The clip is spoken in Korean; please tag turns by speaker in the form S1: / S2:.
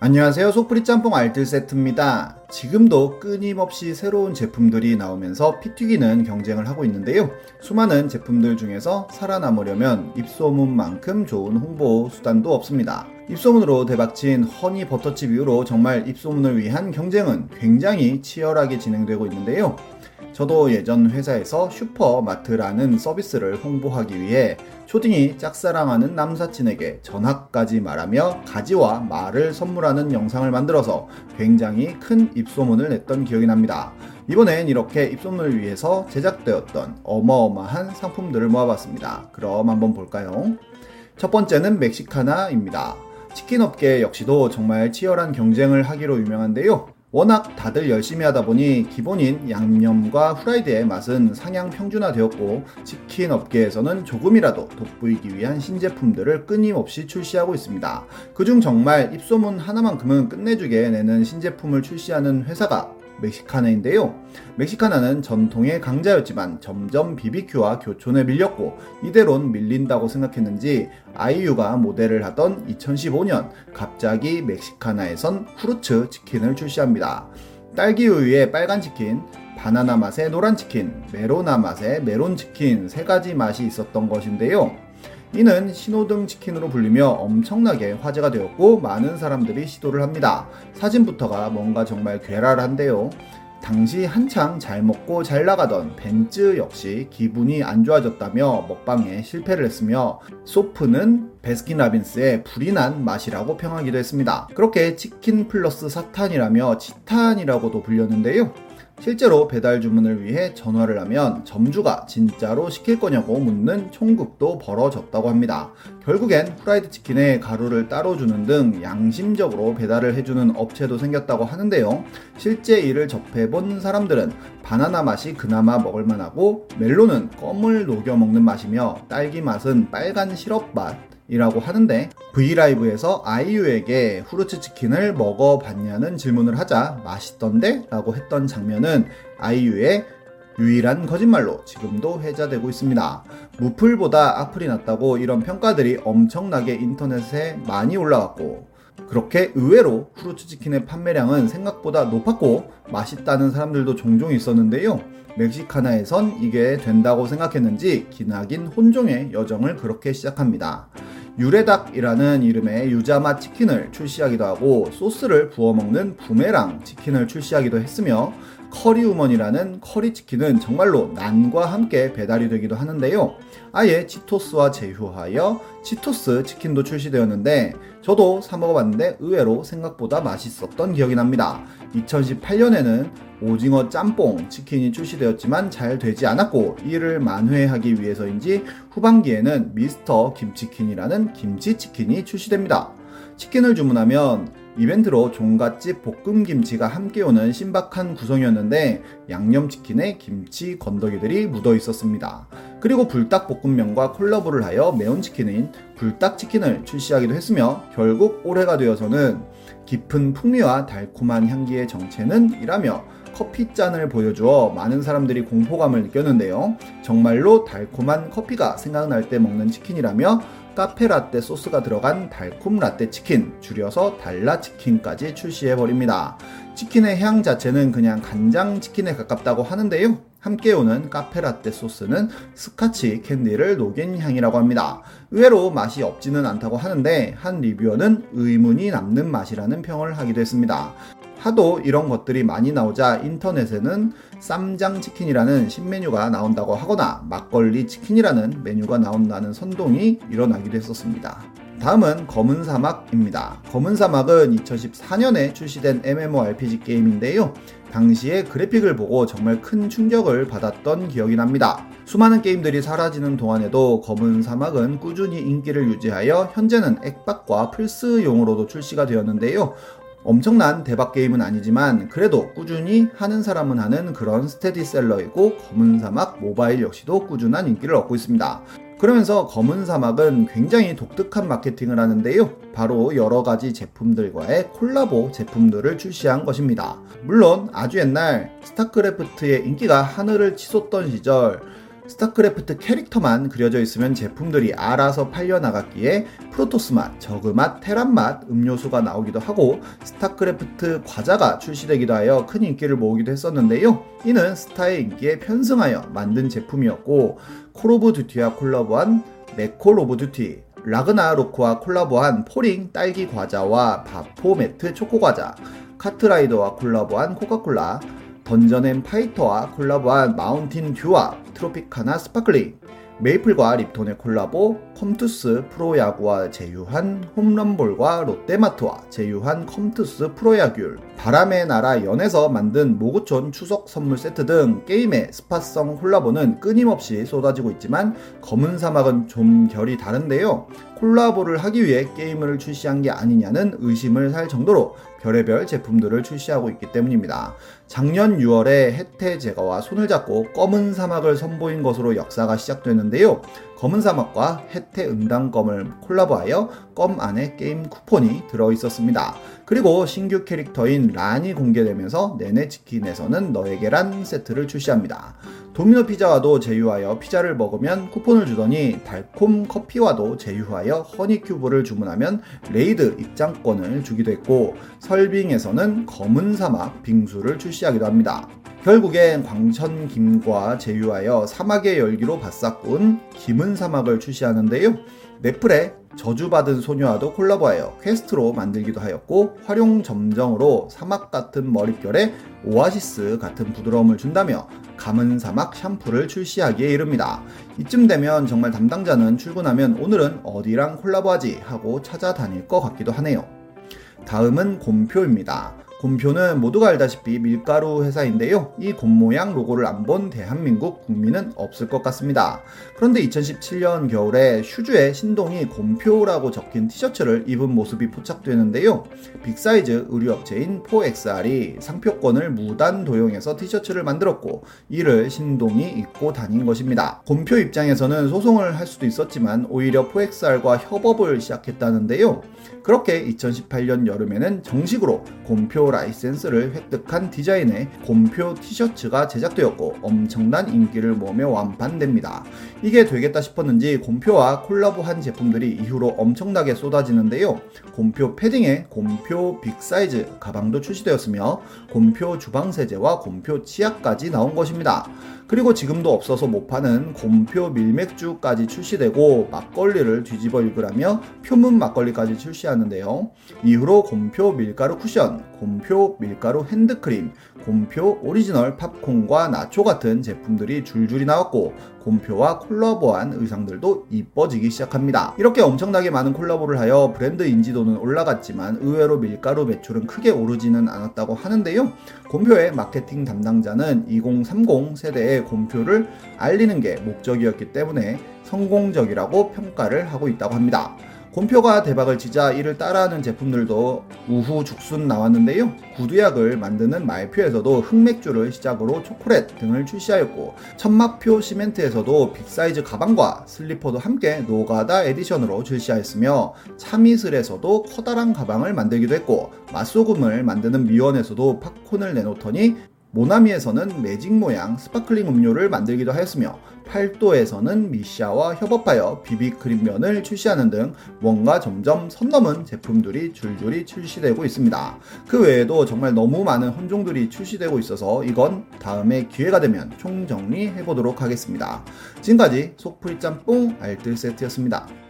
S1: 안녕하세요. 속풀이 짬뽕 알뜰 세트입니다. 지금도 끊임없이 새로운 제품들이 나오면서 피튀기는 경쟁을 하고 있는데요. 수많은 제품들 중에서 살아남으려면 입소문만큼 좋은 홍보 수단도 없습니다. 입소문으로 대박친 허니 버터칩 이후로 정말 입소문을 위한 경쟁은 굉장히 치열하게 진행되고 있는데요. 저도 예전 회사에서 슈퍼마트라는 서비스를 홍보하기 위해 초딩이 짝사랑하는 남사친에게 전학까지 말하며 가지와 말을 선물하는 영상을 만들어서 굉장히 큰 입소문을 냈던 기억이 납니다. 이번엔 이렇게 입소문을 위해서 제작되었던 어마어마한 상품들을 모아봤습니다. 그럼 한번 볼까요? 첫 번째는 멕시카나입니다. 치킨 업계 역시도 정말 치열한 경쟁을 하기로 유명한데요. 워낙 다들 열심히 하다 보니 기본인 양념과 후라이드의 맛은 상향 평준화 되었고 치킨 업계에서는 조금이라도 돋보이기 위한 신제품들을 끊임없이 출시하고 있습니다. 그중 정말 입소문 하나만큼은 끝내주게 내는 신제품을 출시하는 회사가 멕시카나인데요. 멕시카나는 전통의 강자였지만 점점 BBQ와 교촌에 밀렸고 이대론 밀린다고 생각했는지 아이유가 모델을 하던 2015년 갑자기 멕시카나에선 후르츠 치킨을 출시합니다. 딸기 우유의 빨간 치킨, 바나나 맛의 노란 치킨, 메로나 맛의 메론 치킨 세 가지 맛이 있었던 것인데요. 이는 신호등 치킨으로 불리며 엄청나게 화제가 되었고 많은 사람들이 시도를 합니다. 사진부터가 뭔가 정말 괴랄한데요. 당시 한창 잘 먹고 잘 나가던 벤츠 역시 기분이 안 좋아졌다며 먹방에 실패를 했으며 소프는 베스킨라빈스의 불이 난 맛이라고 평하기도 했습니다. 그렇게 치킨 플러스 사탄이라며 치탄이라고도 불렸는데요. 실제로 배달 주문을 위해 전화를 하면 점주가 진짜로 시킬 거냐고 묻는 총극도 벌어졌다고 합니다. 결국엔 프라이드 치킨에 가루를 따로 주는 등 양심적으로 배달을 해주는 업체도 생겼다고 하는데요. 실제 이를 접해본 사람들은 바나나 맛이 그나마 먹을만하고 멜론은 껌을 녹여 먹는 맛이며 딸기 맛은 빨간 시럽 맛, 이라고 하는데 브이라이브에서 아이유에게 후르츠 치킨을 먹어봤냐는 질문을 하자 맛있던데? 라고 했던 장면은 아이유의 유일한 거짓말로 지금도 회자되고 있습니다. 무플보다 악플이 낫다고 이런 평가들이 엄청나게 인터넷에 많이 올라왔고 그렇게 의외로 후르츠 치킨의 판매량은 생각보다 높았고 맛있다는 사람들도 종종 있었는데요. 멕시카나에선 이게 된다고 생각했는지 기나긴 혼종의 여정을 그렇게 시작합니다. 유레닭이라는 이름의 유자맛 치킨을 출시하기도 하고 소스를 부어 먹는 부메랑 치킨을 출시하기도 했으며 커리우먼이라는 커리 치킨은 정말로 난과 함께 배달이 되기도 하는데요. 아예 치토스와 제휴하여 치토스 치킨도 출시되었는데 저도 사 먹어봤는데 의외로 생각보다 맛있었던 기억이 납니다. 2018년에는 오징어 짬뽕 치킨이 출시되었지만 잘 되지 않았고 이를 만회하기 위해서인지 후반기에는 미스터 김치킨이라는 김치치킨이 출시됩니다. 치킨을 주문하면 이벤트로 종갓집 볶음김치가 함께 오는 신박한 구성이었는데 양념치킨에 김치 건더기들이 묻어 있었습니다. 그리고 불닭볶음면과 콜라보를 하여 매운 치킨인 불닭치킨을 출시하기도 했으며 결국 올해가 되어서는 깊은 풍미와 달콤한 향기의 정체는 이라며 커피잔을 보여주어 많은 사람들이 공포감을 느꼈는데요. 정말로 달콤한 커피가 생각날 때 먹는 치킨이라며 카페 라떼 소스가 들어간 달콤 라떼 치킨, 줄여서 달라 치킨까지 출시해 버립니다. 치킨의 향 자체는 그냥 간장 치킨에 가깝다고 하는데요. 함께 오는 카페 라떼 소스는 스카치 캔디를 녹인 향이라고 합니다. 의외로 맛이 없지는 않다고 하는데 한 리뷰어는 의문이 남는 맛이라는 평을 하기도 했습니다. 하도 이런 것들이 많이 나오자 인터넷에는 쌈장 치킨이라는 신메뉴가 나온다고 하거나 막걸리 치킨이라는 메뉴가 나온다는 선동이 일어나기도 했었습니다. 다음은 검은 사막입니다. 검은 사막은 2014년에 출시된 MMORPG 게임인데요. 당시에 그래픽을 보고 정말 큰 충격을 받았던 기억이 납니다. 수많은 게임들이 사라지는 동안에도 검은 사막은 꾸준히 인기를 유지하여 현재는 액박과 플스용으로도 출시가 되었는데요. 엄청난 대박 게임은 아니지만 그래도 꾸준히 하는 사람은 하는 그런 스테디셀러이고 검은 사막 모바일 역시도 꾸준한 인기를 얻고 있습니다. 그러면서 검은 사막은 굉장히 독특한 마케팅을 하는데요. 바로 여러 가지 제품들과의 콜라보 제품들을 출시한 것입니다. 물론 아주 옛날 스타크래프트의 인기가 하늘을 치솟던 시절 스타크래프트 캐릭터만 그려져 있으면 제품들이 알아서 팔려 나갔기에 프로토스 맛, 저그 맛, 테란 맛 음료수가 나오기도 하고 스타크래프트 과자가 출시되기도 하여 큰 인기를 모으기도 했었는데요. 이는 스타의 인기에 편승하여 만든 제품이었고 콜 오브 듀티와 콜라보한 맥콜 오브 듀티, 라그나로크와 콜라보한 포링 딸기 과자와 바포메트 초코 과자, 카트라이더와 콜라보한 코카콜라, 던전 앤 파이터와 콜라보한 마운틴 듀와 트로피카나 스파클링, 메이플과 립톤의 콜라보, 컴투스 프로야구와 제휴한 홈런볼과 롯데마트와 제휴한 컴투스 프로야귤, 바람의 나라 연에서 만든 목우촌 추석 선물 세트 등 게임의 spot성 콜라보는 끊임없이 쏟아지고 있지만 검은 사막은 좀 결이 다른데요. 콜라보를 하기 위해 게임을 출시한 게 아니냐는 의심을 살 정도로 별의별 제품들을 출시하고 있기 때문입니다. 작년 6월에 혜태 제거와 손을 잡고 검은 사막을 선보인 것으로 역사가 시작되는데요. 검은 사막과 혜태 은단검을 콜라보하여 껌 안에 게임 쿠폰이 들어 있었습니다. 그리고 신규 캐릭터인 란이 공개되면서 내내 치킨에서는 너에게 란 세트를 출시합니다. 도미노 피자와도 제휴하여 피자를 먹으면 쿠폰을 주더니 달콤 커피와도 제휴하여 허니 큐브를 주문하면 레이드 입장권을 주기도 했고 설빙에서는 검은 사막 빙수를 출시하기도 합니다. 결국엔 광천김과 제휴하여 사막의 열기로 바싹 구운 김은 사막을 출시하는데요. 넷플의 저주받은 소녀와도 콜라보하여 퀘스트로 만들기도 하였고 화룡점정으로 사막 같은 머릿결에 오아시스 같은 부드러움을 준다며 감은 사막 샴푸를 출시하기에 이릅니다. 이쯤 되면 정말 담당자는 출근하면 오늘은 어디랑 콜라보하지 하고 찾아다닐 것 같기도 하네요. 다음은 곰표입니다. 곰표는 모두가 알다시피 밀가루 회사인데요. 이 곰 모양 로고를 안 본 대한민국 국민은 없을 것 같습니다. 그런데 2017년 겨울에 슈즈에 신동이 곰표라고 적힌 티셔츠를 입은 모습이 포착되는데요. 빅사이즈 의류업체인 4XR이 상표권을 무단 도용해서 티셔츠를 만들었고 이를 신동이 입고 다닌 것입니다. 곰표 입장에서는 소송을 할 수도 있었지만 오히려 4XR과 협업을 시작했다는데요. 그렇게 2018년 여름에는 정식으로 곰표 라이센스를 획득한 디자인의 곰표 티셔츠가 제작되었고 엄청난 인기를 모으며 완판됩니다. 이게 되겠다 싶었는지 곰표와 콜라보한 제품들이 이후로 엄청나게 쏟아지는데요. 곰표 패딩에 곰표 빅사이즈 가방도 출시되었으며 곰표 주방세제와 곰표 치약까지 나온 것입니다. 그리고 지금도 없어서 못 파는 곰표 밀맥주까지 출시되고 막걸리를 뒤집어 읽으라며 표문 막걸리까지 출시하는데요. 이후로 곰표 밀가루 쿠션, 곰표 밀가루 핸드크림, 곰표 오리지널 팝콘과 나초 같은 제품들이 줄줄이 나왔고 곰표와 콜라보한 의상들도 이뻐지기 시작합니다. 이렇게 엄청나게 많은 콜라보를 하여 브랜드 인지도는 올라갔지만 의외로 밀가루 매출은 크게 오르지는 않았다고 하는데요. 곰표의 마케팅 담당자는 2030 세대에 곰표를 알리는 게 목적이었기 때문에 성공적이라고 평가를 하고 있다고 합니다. 곰표가 대박을 치자 이를 따라하는 제품들도 우후 죽순 나왔는데요. 구두약을 만드는 말표에서도 흑맥주를 시작으로 초콜릿 등을 출시하였고 천마표 시멘트에서도 big size 가방과 슬리퍼도 함께 노가다 edition으로 출시하였으며 참이슬에서도 커다란 가방을 만들기도 했고 맛소금을 만드는 미원에서도 팝콘을 내놓더니 모나미에서는 매직 모양 sparkling 음료를 만들기도 하였으며 팔도에서는 미샤와 협업하여 비비크림면을 출시하는 등 뭔가 점점 선 넘은 제품들이 줄줄이 출시되고 있습니다. 그 외에도 정말 너무 많은 혼종들이 출시되고 있어서 이건 다음에 기회가 되면 총정리해 보도록 하겠습니다. 지금까지 속풀이 짬뽕 알뜰 세트였습니다.